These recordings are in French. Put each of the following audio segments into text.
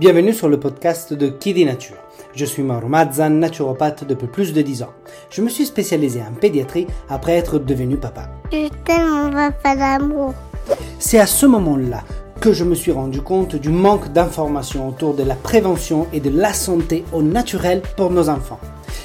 Bienvenue sur le podcast de Kidi Nature. Je suis Mauro Mazzan, naturopathe depuis plus de 10 ans. Je me suis spécialisé en pédiatrie après être devenu papa. Je t'aime, mon papa d'amour. C'est à ce moment-là que je me suis rendu compte du manque d'informations autour de la prévention et de la santé au naturel pour nos enfants.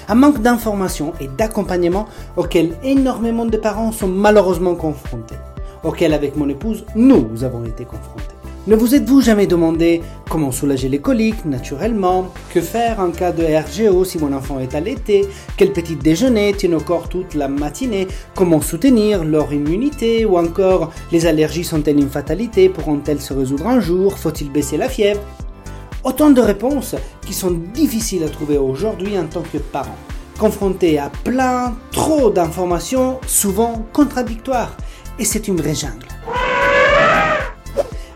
Un manque d'informations et d'accompagnement auquel énormément de parents sont malheureusement confrontés, auquel avec mon épouse nous avons été confrontés. Ne vous êtes-vous jamais demandé comment soulager les coliques naturellement? Que faire en cas de RGO si mon enfant est allaité? Quel petit déjeuner tient au corps toute la matinée? Comment soutenir leur immunité? Ou encore, les allergies sont-elles une fatalité? Pourront-elles se résoudre un jour? Faut-il baisser la fièvre? Autant de réponses qui sont difficiles à trouver aujourd'hui en tant que parent, confrontés à plein, trop d'informations, souvent contradictoires. Et c'est une vraie jungle.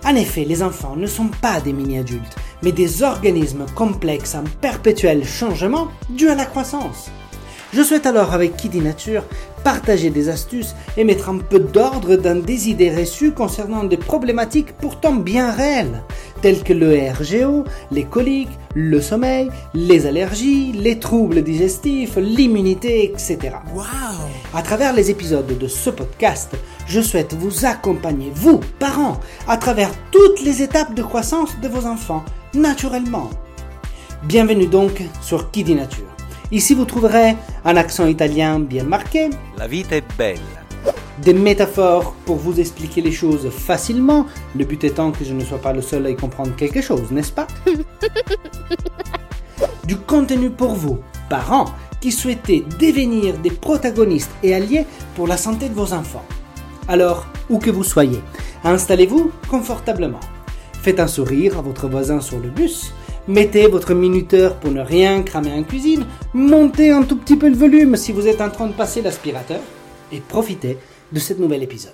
En effet, les enfants ne sont pas des mini-adultes, mais des organismes complexes en perpétuel changement dû à la croissance. Je souhaite alors avec Kiddy Nature partager des astuces et mettre un peu d'ordre dans des idées reçues concernant des problématiques pourtant bien réelles, telles que le RGO, les coliques, le sommeil, les allergies, les troubles digestifs, l'immunité, etc. Wow À travers les épisodes de ce podcast, je souhaite vous accompagner, vous, parents, à travers toutes les étapes de croissance de vos enfants, naturellement. Bienvenue donc sur Kiddy Nature. Ici, vous trouverez un accent italien bien marqué, La vita è bella. des métaphores pour vous expliquer les choses facilement, le but étant que je ne sois pas le seul à y comprendre quelque chose, n'est-ce pas? Du contenu pour vous, parents, qui souhaitez devenir des protagonistes et alliés pour la santé de vos enfants. Alors, où que vous soyez, installez-vous confortablement. Faites un sourire à votre voisin sur le bus. Mettez votre minuteur pour ne rien cramer en cuisine. Montez un tout petit peu le volume si vous êtes en train de passer l'aspirateur. Et profitez de cet nouvel épisode.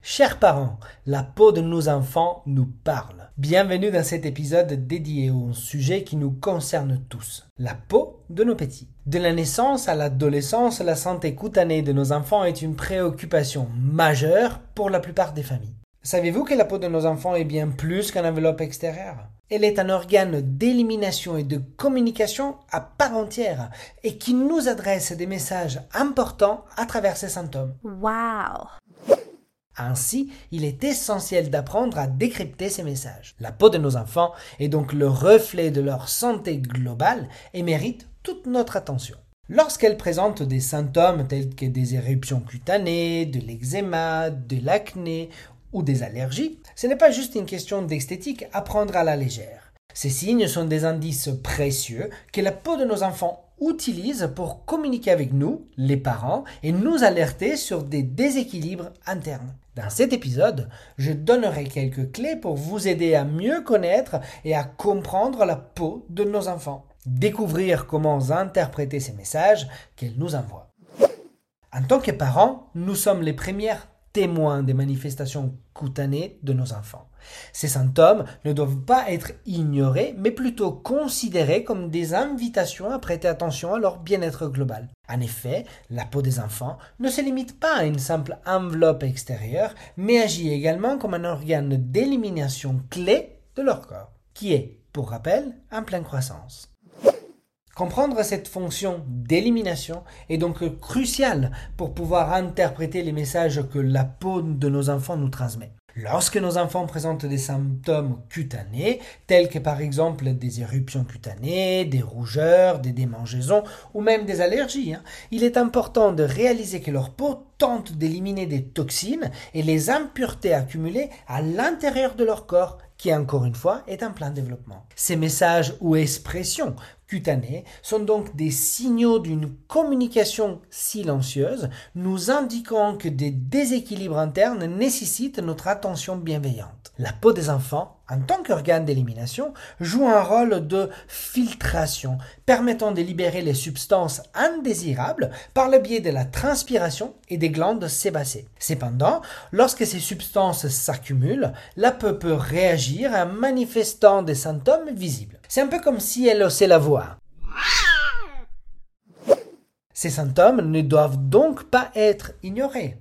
Chers parents, la peau de nos enfants nous parle. Bienvenue dans cet épisode dédié au sujet qui nous concerne tous, la peau de nos petits. De la naissance à l'adolescence, la santé cutanée de nos enfants est une préoccupation majeure pour la plupart des familles. Savez-vous que la peau de nos enfants est bien plus qu'un enveloppe extérieure? Elle est un organe d'élimination et de communication à part entière et qui nous adresse des messages importants à travers ses symptômes. Wow. Ainsi, il est essentiel d'apprendre à décrypter ces messages. La peau de nos enfants est donc le reflet de leur santé globale et mérite toute notre attention. Lorsqu'elle présente des symptômes tels que des éruptions cutanées, de l'eczéma, de l'acné ou des allergies, ce n'est pas juste une question d'esthétique à prendre à la légère. Ces signes sont des indices précieux que la peau de nos enfants utilise pour communiquer avec nous, les parents, et nous alerter sur des déséquilibres internes. Dans cet épisode, je donnerai quelques clés pour vous aider à mieux connaître et à comprendre la peau de nos enfants. Découvrir comment interpréter ces messages qu'elle nous envoie. En tant que parents, nous sommes les premières témoins des manifestations cutanées de nos enfants. Ces symptômes ne doivent pas être ignorés, mais plutôt considérés comme des invitations à prêter attention à leur bien-être global. En effet, la peau des enfants ne se limite pas à une simple enveloppe extérieure, mais agit également comme un organe d'élimination clé de leur corps, qui est, pour rappel, en pleine croissance. Comprendre cette fonction d'élimination est donc crucial pour pouvoir interpréter les messages que la peau de nos enfants nous transmet. Lorsque nos enfants présentent des symptômes cutanés, tels que par exemple des éruptions cutanées, des rougeurs, des démangeaisons ou même des allergies, hein, il est important de réaliser que leur peau tente d'éliminer des toxines et les impuretés accumulées à l'intérieur de leur corps qui encore une fois est en plein développement. Ces messages ou expressions sont donc des signaux d'une communication silencieuse nous indiquant que des déséquilibres internes nécessitent notre attention bienveillante. La peau des enfants, en tant qu'organe d'élimination, joue un rôle de filtration, permettant de libérer les substances indésirables par le biais de la transpiration et des glandes sébacées. Cependant, lorsque ces substances s'accumulent, la peau peut réagir en manifestant des symptômes visibles. C'est un peu comme si elle haussait la voix. Ces symptômes ne doivent donc pas être ignorés.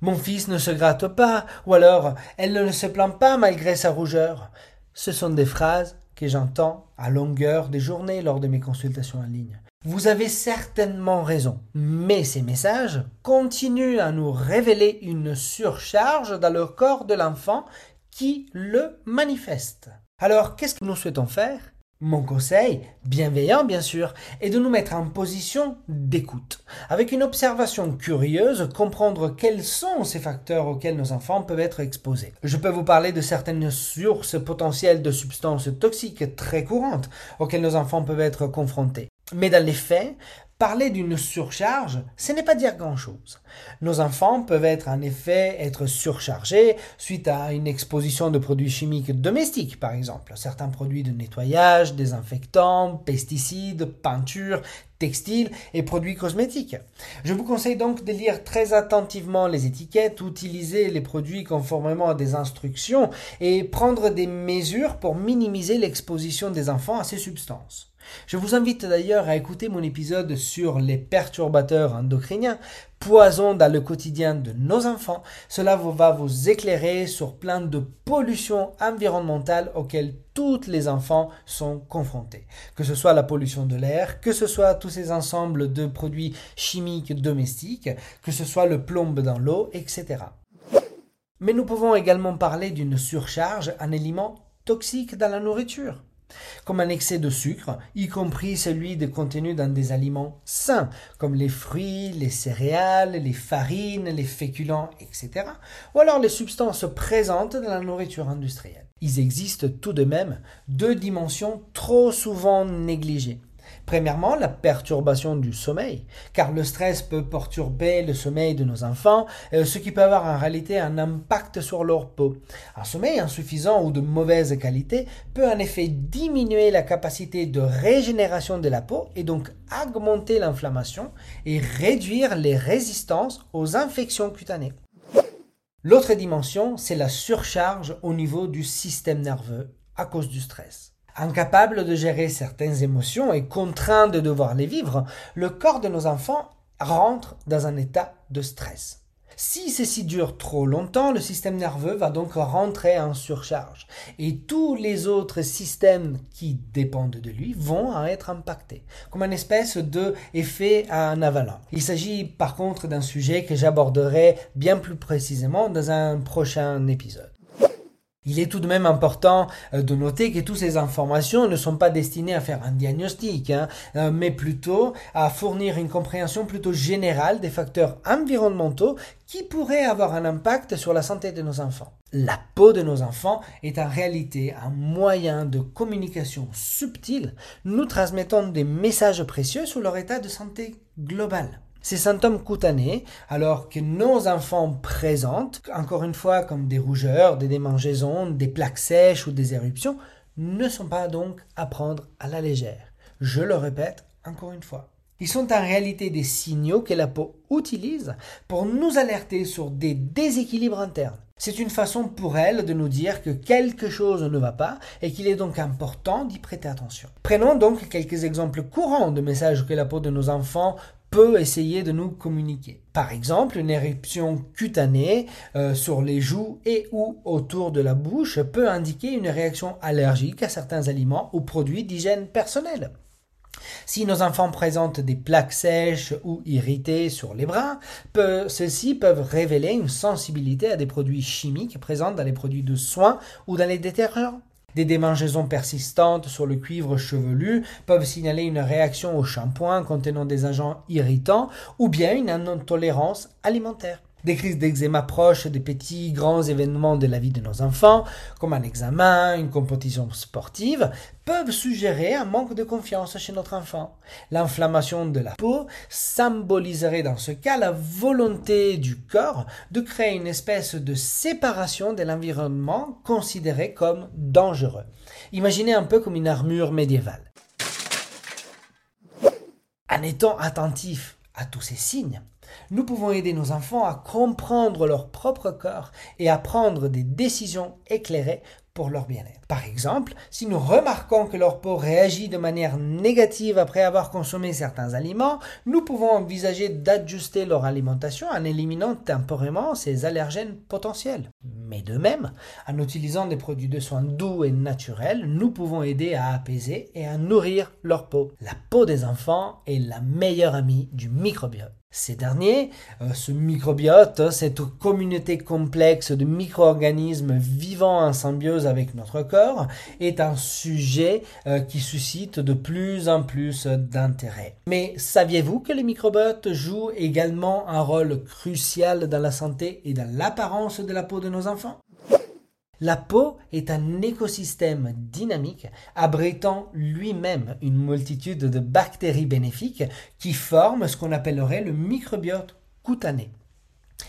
Mon fils ne se gratte pas, ou alors elle ne se plaint pas malgré sa rougeur. Ce sont des phrases que j'entends à longueur des journées lors de mes consultations en ligne. Vous avez certainement raison, mais ces messages continuent à nous révéler une surcharge dans le corps de l'enfant qui le manifeste. Alors, qu'est-ce que nous souhaitons faire? Mon conseil, bienveillant bien sûr, est de nous mettre en position d'écoute, avec une observation curieuse, comprendre quels sont ces facteurs auxquels nos enfants peuvent être exposés. Je peux vous parler de certaines sources potentielles de substances toxiques très courantes auxquelles nos enfants peuvent être confrontés. Mais dans les faits, Parler d'une surcharge, ce n'est pas dire grand-chose. Nos enfants peuvent être en effet être surchargés suite à une exposition de produits chimiques domestiques, par exemple, certains produits de nettoyage, désinfectants, pesticides, peintures, textiles et produits cosmétiques. Je vous conseille donc de lire très attentivement les étiquettes, utiliser les produits conformément à des instructions et prendre des mesures pour minimiser l'exposition des enfants à ces substances. Je vous invite d'ailleurs à écouter mon épisode sur les perturbateurs endocriniens, poison dans le quotidien de nos enfants. Cela va vous éclairer sur plein de pollutions environnementales auxquelles tous les enfants sont confrontés. Que ce soit la pollution de l'air, que ce soit tous ces ensembles de produits chimiques domestiques, que ce soit le plomb dans l'eau, etc. Mais nous pouvons également parler d'une surcharge en éléments toxiques dans la nourriture comme un excès de sucre, y compris celui de contenu dans des aliments sains, comme les fruits, les céréales, les farines, les féculents, etc., ou alors les substances présentes dans la nourriture industrielle. Il existe tout de même deux dimensions trop souvent négligées. Premièrement, la perturbation du sommeil, car le stress peut perturber le sommeil de nos enfants, euh, ce qui peut avoir en réalité un impact sur leur peau. Un sommeil insuffisant ou de mauvaise qualité peut en effet diminuer la capacité de régénération de la peau et donc augmenter l'inflammation et réduire les résistances aux infections cutanées. L'autre dimension, c'est la surcharge au niveau du système nerveux à cause du stress. Incapable de gérer certaines émotions et contraint de devoir les vivre, le corps de nos enfants rentre dans un état de stress. Si ceci dure trop longtemps, le système nerveux va donc rentrer en surcharge et tous les autres systèmes qui dépendent de lui vont être impactés, comme une espèce de effet en avalanche. Il s'agit par contre d'un sujet que j'aborderai bien plus précisément dans un prochain épisode. Il est tout de même important euh, de noter que toutes ces informations ne sont pas destinées à faire un diagnostic, hein, euh, mais plutôt à fournir une compréhension plutôt générale des facteurs environnementaux qui pourraient avoir un impact sur la santé de nos enfants. La peau de nos enfants est en réalité un moyen de communication subtil nous transmettant des messages précieux sur leur état de santé global. Ces symptômes cutanés, alors que nos enfants présentent, encore une fois comme des rougeurs, des démangeaisons, des plaques sèches ou des éruptions, ne sont pas donc à prendre à la légère. Je le répète encore une fois. Ils sont en réalité des signaux que la peau utilise pour nous alerter sur des déséquilibres internes. C'est une façon pour elle de nous dire que quelque chose ne va pas et qu'il est donc important d'y prêter attention. Prenons donc quelques exemples courants de messages que la peau de nos enfants peut essayer de nous communiquer. Par exemple, une éruption cutanée euh, sur les joues et ou autour de la bouche peut indiquer une réaction allergique à certains aliments ou produits d'hygiène personnelle. Si nos enfants présentent des plaques sèches ou irritées sur les bras, ceux-ci peuvent révéler une sensibilité à des produits chimiques présents dans les produits de soins ou dans les détergents. Des démangeaisons persistantes sur le cuivre chevelu peuvent signaler une réaction au shampoing contenant des agents irritants ou bien une intolérance alimentaire. Des crises d'eczéma proches des petits grands événements de la vie de nos enfants, comme un examen, une compétition sportive, peuvent suggérer un manque de confiance chez notre enfant. L'inflammation de la peau symboliserait dans ce cas la volonté du corps de créer une espèce de séparation de l'environnement considéré comme dangereux. Imaginez un peu comme une armure médiévale. En étant attentif à tous ces signes, nous pouvons aider nos enfants à comprendre leur propre corps et à prendre des décisions éclairées pour leur bien-être. Par exemple, si nous remarquons que leur peau réagit de manière négative après avoir consommé certains aliments, nous pouvons envisager d'ajuster leur alimentation en éliminant temporairement ces allergènes potentiels. Mais de même, en utilisant des produits de soins doux et naturels, nous pouvons aider à apaiser et à nourrir leur peau. La peau des enfants est la meilleure amie du microbiote. Ces derniers, euh, ce microbiote, cette communauté complexe de micro-organismes vivant en symbiose avec notre corps, est un sujet euh, qui suscite de plus en plus d'intérêt. Mais saviez-vous que les microbiotes jouent également un rôle crucial dans la santé et dans l'apparence de la peau de nos enfants? La peau est un écosystème dynamique abritant lui-même une multitude de bactéries bénéfiques qui forment ce qu'on appellerait le microbiote cutané.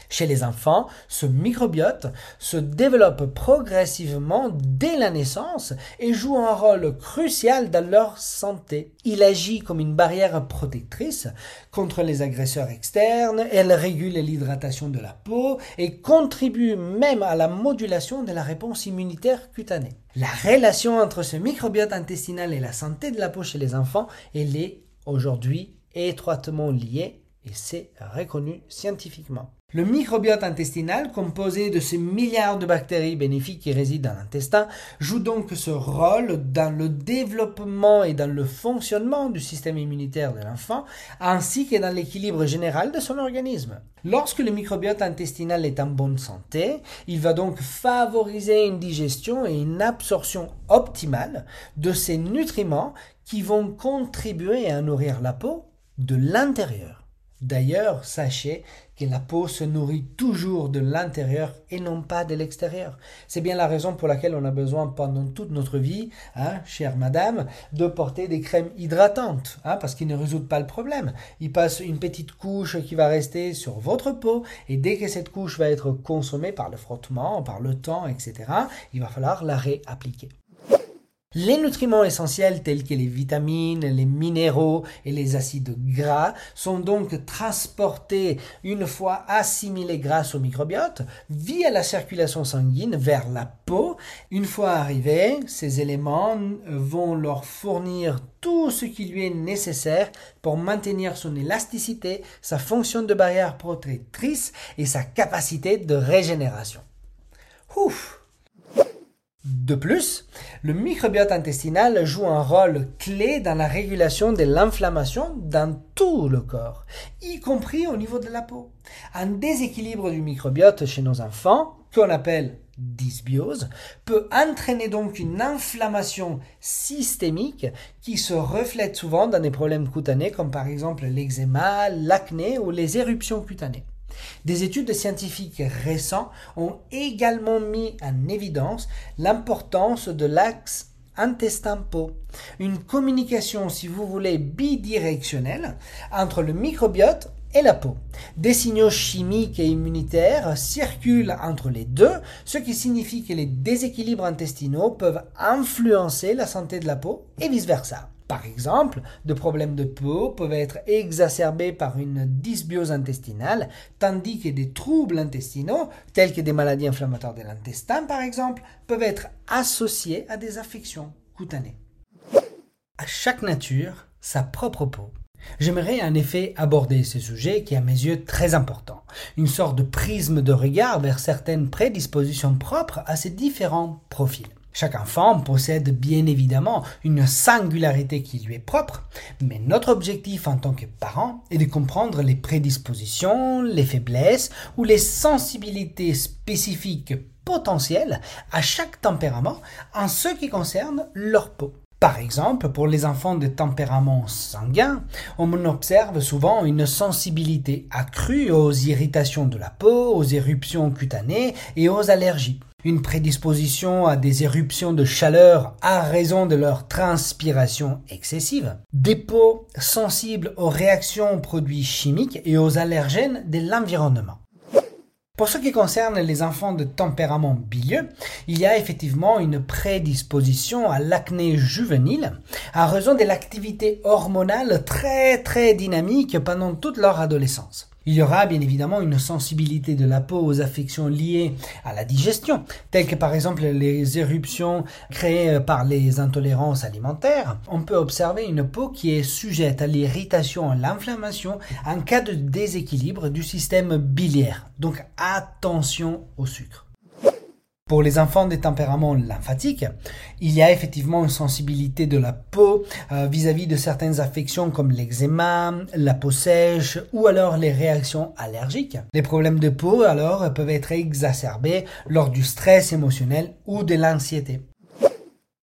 Chez les enfants, ce microbiote se développe progressivement dès la naissance et joue un rôle crucial dans leur santé. Il agit comme une barrière protectrice contre les agresseurs externes, elle régule l'hydratation de la peau et contribue même à la modulation de la réponse immunitaire cutanée. La relation entre ce microbiote intestinal et la santé de la peau chez les enfants, elle est aujourd'hui étroitement liée et c'est reconnu scientifiquement. Le microbiote intestinal, composé de ces milliards de bactéries bénéfiques qui résident dans l'intestin, joue donc ce rôle dans le développement et dans le fonctionnement du système immunitaire de l'enfant, ainsi que dans l'équilibre général de son organisme. Lorsque le microbiote intestinal est en bonne santé, il va donc favoriser une digestion et une absorption optimale de ces nutriments qui vont contribuer à nourrir la peau de l'intérieur. D'ailleurs, sachez que la peau se nourrit toujours de l'intérieur et non pas de l'extérieur. C'est bien la raison pour laquelle on a besoin pendant toute notre vie, hein, chère madame, de porter des crèmes hydratantes, hein, parce qu'ils ne résoudent pas le problème. Ils passent une petite couche qui va rester sur votre peau et dès que cette couche va être consommée par le frottement, par le temps, etc., il va falloir la réappliquer. Les nutriments essentiels tels que les vitamines, les minéraux et les acides gras sont donc transportés une fois assimilés grâce au microbiote via la circulation sanguine vers la peau. Une fois arrivés, ces éléments vont leur fournir tout ce qui lui est nécessaire pour maintenir son élasticité, sa fonction de barrière protectrice et sa capacité de régénération. Ouf de plus, le microbiote intestinal joue un rôle clé dans la régulation de l'inflammation dans tout le corps, y compris au niveau de la peau. Un déséquilibre du microbiote chez nos enfants, qu'on appelle dysbiose, peut entraîner donc une inflammation systémique qui se reflète souvent dans des problèmes cutanés comme par exemple l'eczéma, l'acné ou les éruptions cutanées. Des études scientifiques récentes ont également mis en évidence l'importance de l'axe intestin-peau, une communication, si vous voulez, bidirectionnelle entre le microbiote et la peau. Des signaux chimiques et immunitaires circulent entre les deux, ce qui signifie que les déséquilibres intestinaux peuvent influencer la santé de la peau et vice-versa. Par exemple, de problèmes de peau peuvent être exacerbés par une dysbiose intestinale, tandis que des troubles intestinaux, tels que des maladies inflammatoires de l'intestin par exemple, peuvent être associés à des affections cutanées. À chaque nature, sa propre peau. J'aimerais en effet aborder ce sujet qui est à mes yeux très important, une sorte de prisme de regard vers certaines prédispositions propres à ces différents profils. Chaque enfant possède bien évidemment une singularité qui lui est propre, mais notre objectif en tant que parent est de comprendre les prédispositions, les faiblesses ou les sensibilités spécifiques potentielles à chaque tempérament en ce qui concerne leur peau. Par exemple, pour les enfants de tempérament sanguin, on observe souvent une sensibilité accrue aux irritations de la peau, aux éruptions cutanées et aux allergies une prédisposition à des éruptions de chaleur à raison de leur transpiration excessive, des peaux sensibles aux réactions aux produits chimiques et aux allergènes de l'environnement. Pour ce qui concerne les enfants de tempérament bilieux, il y a effectivement une prédisposition à l'acné juvénile à raison de l'activité hormonale très très dynamique pendant toute leur adolescence. Il y aura bien évidemment une sensibilité de la peau aux affections liées à la digestion, telles que par exemple les éruptions créées par les intolérances alimentaires. On peut observer une peau qui est sujette à l'irritation, à l'inflammation en cas de déséquilibre du système biliaire. Donc attention au sucre. Pour les enfants des tempéraments lymphatiques, il y a effectivement une sensibilité de la peau euh, vis-à-vis de certaines affections comme l'eczéma, la peau sèche ou alors les réactions allergiques. Les problèmes de peau alors peuvent être exacerbés lors du stress émotionnel ou de l'anxiété.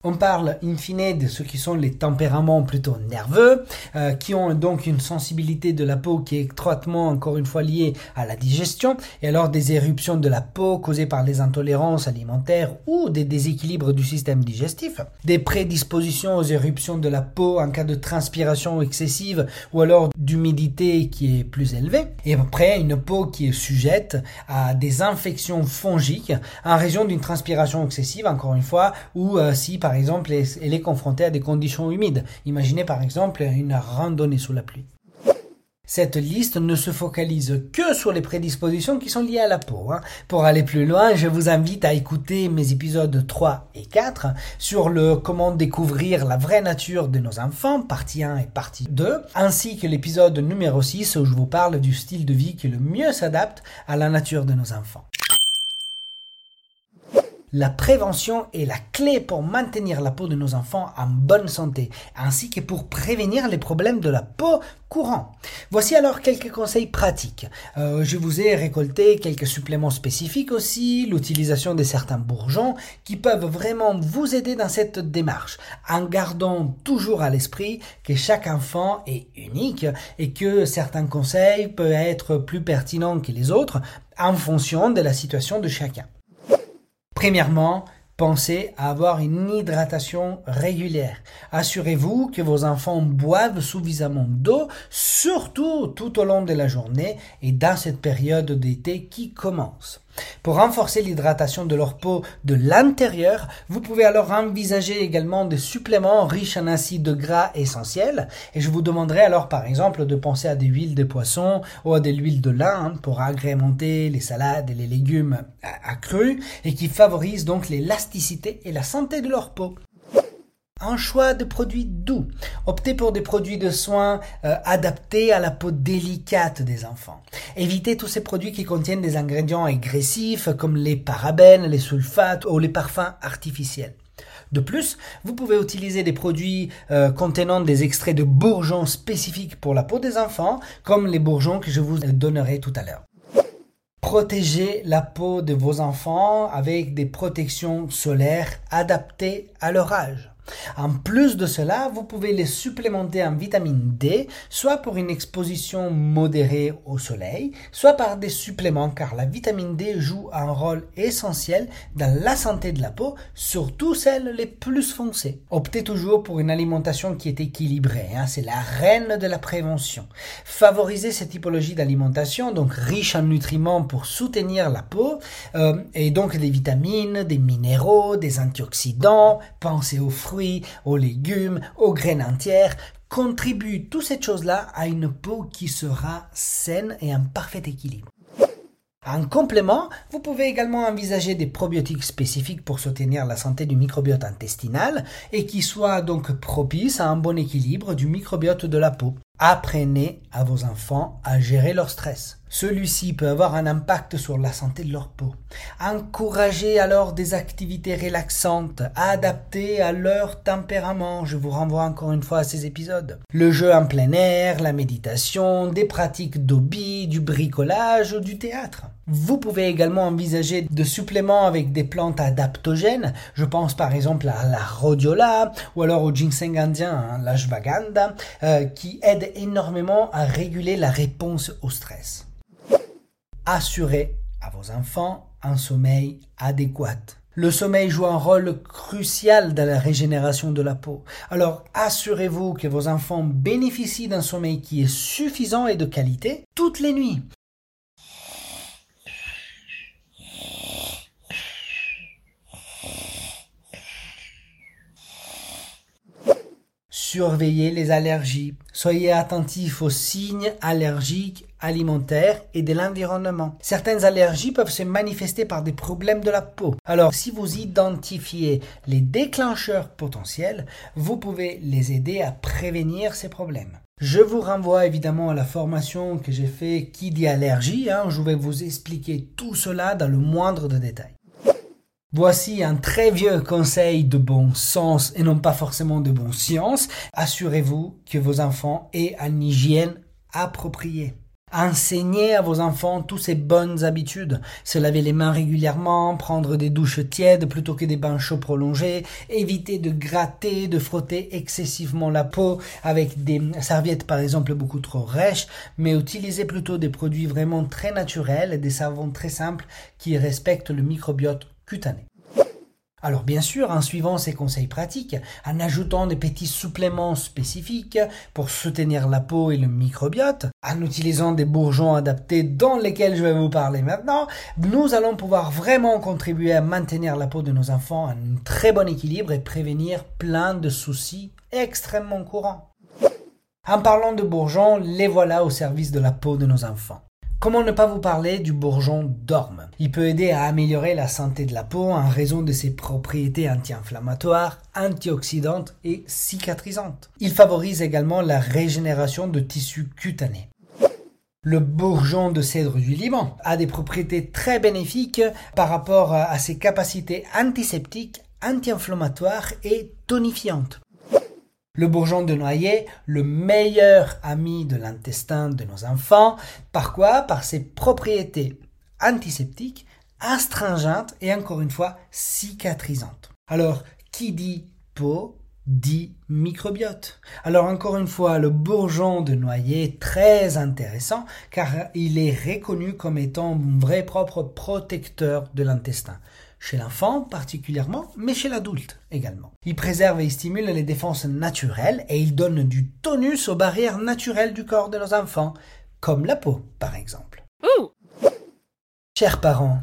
On parle in fine de ce qui sont les tempéraments plutôt nerveux, euh, qui ont donc une sensibilité de la peau qui est étroitement, encore une fois, liée à la digestion, et alors des éruptions de la peau causées par les intolérances alimentaires ou des déséquilibres du système digestif, des prédispositions aux éruptions de la peau en cas de transpiration excessive ou alors d'humidité qui est plus élevée, et après une peau qui est sujette à des infections fongiques en raison d'une transpiration excessive, encore une fois, ou euh, si par exemple, elle est confrontée à des conditions humides. Imaginez par exemple une randonnée sous la pluie. Cette liste ne se focalise que sur les prédispositions qui sont liées à la peau. Hein. Pour aller plus loin, je vous invite à écouter mes épisodes 3 et 4 sur le comment découvrir la vraie nature de nos enfants, partie 1 et partie 2, ainsi que l'épisode numéro 6 où je vous parle du style de vie qui le mieux s'adapte à la nature de nos enfants. La prévention est la clé pour maintenir la peau de nos enfants en bonne santé, ainsi que pour prévenir les problèmes de la peau courants. Voici alors quelques conseils pratiques. Euh, je vous ai récolté quelques suppléments spécifiques aussi, l'utilisation de certains bourgeons qui peuvent vraiment vous aider dans cette démarche, en gardant toujours à l'esprit que chaque enfant est unique et que certains conseils peuvent être plus pertinents que les autres en fonction de la situation de chacun. Premièrement, pensez à avoir une hydratation régulière. Assurez-vous que vos enfants boivent suffisamment d'eau, surtout tout au long de la journée et dans cette période d'été qui commence. Pour renforcer l'hydratation de leur peau de l'intérieur, vous pouvez alors envisager également des suppléments riches en acides gras essentiels. Et je vous demanderai alors par exemple de penser à des huiles de poisson ou à de l'huile de lin pour agrémenter les salades et les légumes accrus et qui favorisent donc l'élasticité et la santé de leur peau. Un choix de produits doux. Optez pour des produits de soins euh, adaptés à la peau délicate des enfants. Évitez tous ces produits qui contiennent des ingrédients agressifs comme les parabènes, les sulfates ou les parfums artificiels. De plus, vous pouvez utiliser des produits euh, contenant des extraits de bourgeons spécifiques pour la peau des enfants, comme les bourgeons que je vous donnerai tout à l'heure. Protégez la peau de vos enfants avec des protections solaires adaptées à leur âge. En plus de cela, vous pouvez les supplémenter en vitamine D, soit pour une exposition modérée au soleil, soit par des suppléments, car la vitamine D joue un rôle essentiel dans la santé de la peau, surtout celles les plus foncées. Optez toujours pour une alimentation qui est équilibrée, hein, c'est la reine de la prévention. Favorisez cette typologie d'alimentation, donc riche en nutriments pour soutenir la peau, euh, et donc des vitamines, des minéraux, des antioxydants, pensez aux fruits, aux légumes, aux graines entières, contribuent toutes ces choses-là à une peau qui sera saine et en parfait équilibre. En complément, vous pouvez également envisager des probiotiques spécifiques pour soutenir la santé du microbiote intestinal et qui soient donc propices à un bon équilibre du microbiote de la peau. Apprenez à vos enfants à gérer leur stress. Celui-ci peut avoir un impact sur la santé de leur peau. Encouragez alors des activités relaxantes, adaptées à leur tempérament. Je vous renvoie encore une fois à ces épisodes. Le jeu en plein air, la méditation, des pratiques d'hobby, du bricolage ou du théâtre. Vous pouvez également envisager de suppléments avec des plantes adaptogènes. Je pense par exemple à la rhodiola ou alors au ginseng indien, hein, l'ashwagandha, euh, qui aide énormément à réguler la réponse au stress. Assurez à vos enfants un sommeil adéquat. Le sommeil joue un rôle crucial dans la régénération de la peau. Alors assurez-vous que vos enfants bénéficient d'un sommeil qui est suffisant et de qualité toutes les nuits. Surveillez les allergies. Soyez attentifs aux signes allergiques alimentaire et de l'environnement. Certaines allergies peuvent se manifester par des problèmes de la peau. Alors, si vous identifiez les déclencheurs potentiels, vous pouvez les aider à prévenir ces problèmes. Je vous renvoie évidemment à la formation que j'ai fait qui dit allergie. Hein, je vais vous expliquer tout cela dans le moindre de détails. Voici un très vieux conseil de bon sens et non pas forcément de bon science. Assurez-vous que vos enfants aient une hygiène appropriée. Enseignez à vos enfants toutes ces bonnes habitudes. Se laver les mains régulièrement, prendre des douches tièdes plutôt que des bains chauds prolongés, éviter de gratter, de frotter excessivement la peau avec des serviettes par exemple beaucoup trop rêches, mais utilisez plutôt des produits vraiment très naturels, des savons très simples qui respectent le microbiote Alors bien sûr, en suivant ces conseils pratiques, en ajoutant des petits suppléments spécifiques pour soutenir la peau et le microbiote, en utilisant des bourgeons adaptés dont lesquels je vais vous parler maintenant, nous allons pouvoir vraiment contribuer à maintenir la peau de nos enfants en un très bon équilibre et prévenir plein de soucis extrêmement courants. En parlant de bourgeons, les voilà au service de la peau de nos enfants. Comment ne pas vous parler du bourgeon d'orme? Il peut aider à améliorer la santé de la peau en raison de ses propriétés anti-inflammatoires, antioxydantes et cicatrisantes. Il favorise également la régénération de tissus cutanés. Le bourgeon de cèdre du Liban a des propriétés très bénéfiques par rapport à ses capacités antiseptiques, anti-inflammatoires et tonifiantes. Le bourgeon de noyer, le meilleur ami de l'intestin de nos enfants. Par quoi? Par ses propriétés antiseptiques, astringentes et encore une fois cicatrisantes. Alors, qui dit peau dit microbiote. Alors encore une fois, le bourgeon de noyer est très intéressant car il est reconnu comme étant un vrai propre protecteur de l'intestin chez l'enfant particulièrement, mais chez l'adulte également. Il préserve et stimule les défenses naturelles et il donne du tonus aux barrières naturelles du corps de nos enfants, comme la peau par exemple. Chers parents,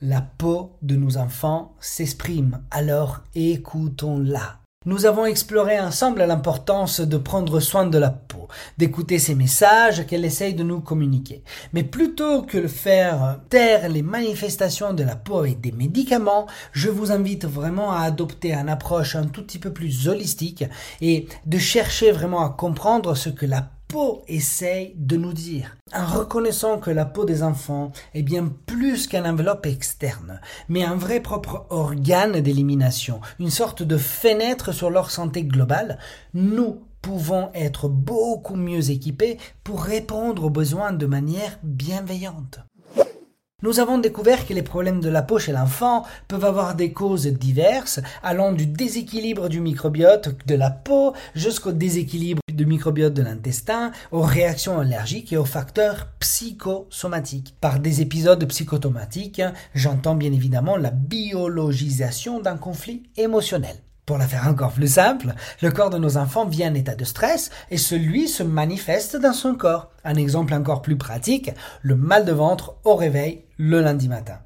la peau de nos enfants s'exprime, alors écoutons-la. Nous avons exploré ensemble l'importance de prendre soin de la peau, d'écouter ces messages qu'elle essaye de nous communiquer. Mais plutôt que de faire taire les manifestations de la peau avec des médicaments, je vous invite vraiment à adopter une approche un tout petit peu plus holistique et de chercher vraiment à comprendre ce que la peau essaye de nous dire, en reconnaissant que la peau des enfants est bien plus qu'un enveloppe externe, mais un vrai propre organe d'élimination, une sorte de fenêtre sur leur santé globale, nous pouvons être beaucoup mieux équipés pour répondre aux besoins de manière bienveillante. Nous avons découvert que les problèmes de la peau chez l'enfant peuvent avoir des causes diverses, allant du déséquilibre du microbiote de la peau jusqu'au déséquilibre du microbiote de l'intestin, aux réactions allergiques et aux facteurs psychosomatiques. Par des épisodes psychotomatiques, j'entends bien évidemment la biologisation d'un conflit émotionnel. Pour la faire encore plus simple, le corps de nos enfants vient en état de stress et celui se manifeste dans son corps. Un exemple encore plus pratique, le mal de ventre au réveil le lundi matin.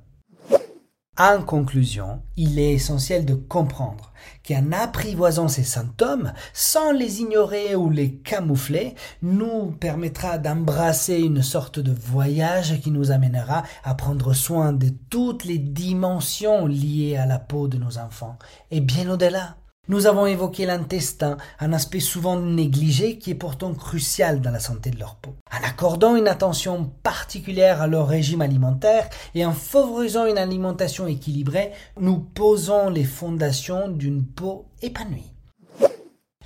En conclusion, il est essentiel de comprendre qu'en apprivoisant ces symptômes, sans les ignorer ou les camoufler, nous permettra d'embrasser une sorte de voyage qui nous amènera à prendre soin de toutes les dimensions liées à la peau de nos enfants, et bien au-delà. Nous avons évoqué l'intestin, un aspect souvent négligé qui est pourtant crucial dans la santé de leur peau. En accordant une attention particulière à leur régime alimentaire et en favorisant une alimentation équilibrée, nous posons les fondations d'une peau épanouie.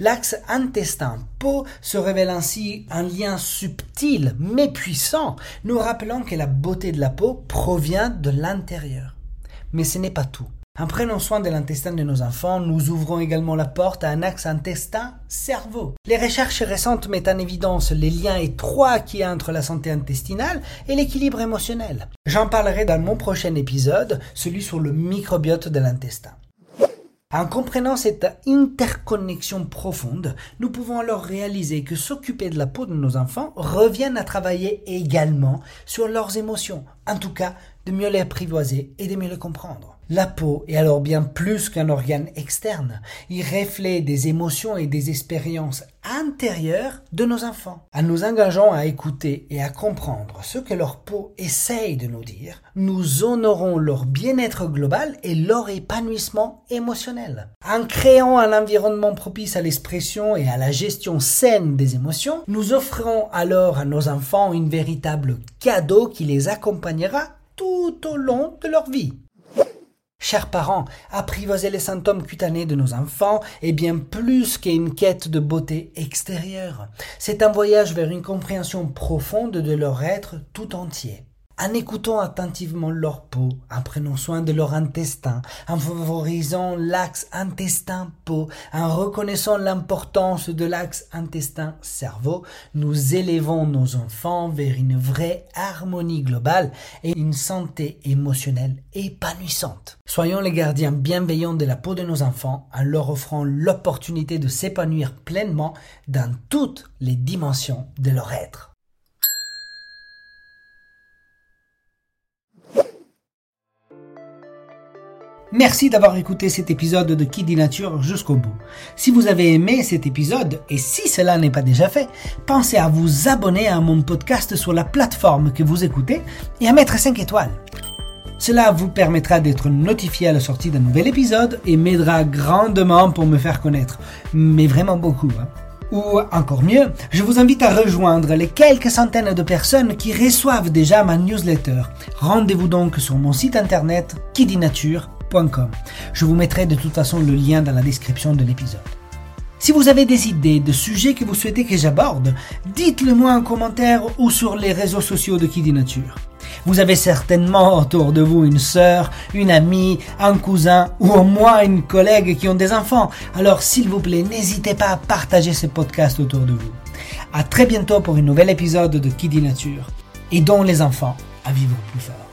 L'axe intestin-peau se révèle ainsi un lien subtil mais puissant, nous rappelant que la beauté de la peau provient de l'intérieur. Mais ce n'est pas tout. En prenant soin de l'intestin de nos enfants, nous ouvrons également la porte à un axe intestin-cerveau. Les recherches récentes mettent en évidence les liens étroits qu'il y a entre la santé intestinale et l'équilibre émotionnel. J'en parlerai dans mon prochain épisode, celui sur le microbiote de l'intestin. En comprenant cette interconnexion profonde, nous pouvons alors réaliser que s'occuper de la peau de nos enfants revient à travailler également sur leurs émotions, en tout cas de mieux les apprivoiser et de mieux les comprendre. La peau est alors bien plus qu'un organe externe. Il reflète des émotions et des expériences intérieures de nos enfants. En nous engageant à écouter et à comprendre ce que leur peau essaye de nous dire, nous honorons leur bien-être global et leur épanouissement émotionnel. En créant un environnement propice à l'expression et à la gestion saine des émotions, nous offrons alors à nos enfants une véritable cadeau qui les accompagnera tout au long de leur vie. Chers parents, apprivoiser les symptômes cutanés de nos enfants est bien plus qu'une quête de beauté extérieure. C'est un voyage vers une compréhension profonde de leur être tout entier en écoutant attentivement leur peau, en prenant soin de leur intestin, en favorisant l'axe intestin-peau, en reconnaissant l'importance de l'axe intestin-cerveau, nous élevons nos enfants vers une vraie harmonie globale et une santé émotionnelle épanouissante. Soyons les gardiens bienveillants de la peau de nos enfants en leur offrant l'opportunité de s'épanouir pleinement dans toutes les dimensions de leur être. Merci d'avoir écouté cet épisode de Qui dit Nature jusqu'au bout. Si vous avez aimé cet épisode, et si cela n'est pas déjà fait, pensez à vous abonner à mon podcast sur la plateforme que vous écoutez et à mettre 5 étoiles. Cela vous permettra d'être notifié à la sortie d'un nouvel épisode et m'aidera grandement pour me faire connaître. Mais vraiment beaucoup. Hein. Ou encore mieux, je vous invite à rejoindre les quelques centaines de personnes qui reçoivent déjà ma newsletter. Rendez-vous donc sur mon site internet je vous mettrai de toute façon le lien dans la description de l'épisode. Si vous avez des idées de sujets que vous souhaitez que j'aborde, dites-le moi en commentaire ou sur les réseaux sociaux de Kidi Nature. Vous avez certainement autour de vous une sœur, une amie, un cousin ou au moins une collègue qui ont des enfants. Alors s'il vous plaît, n'hésitez pas à partager ce podcast autour de vous. À très bientôt pour un nouvel épisode de Kidi Nature. Et dont les enfants à vivre plus fort.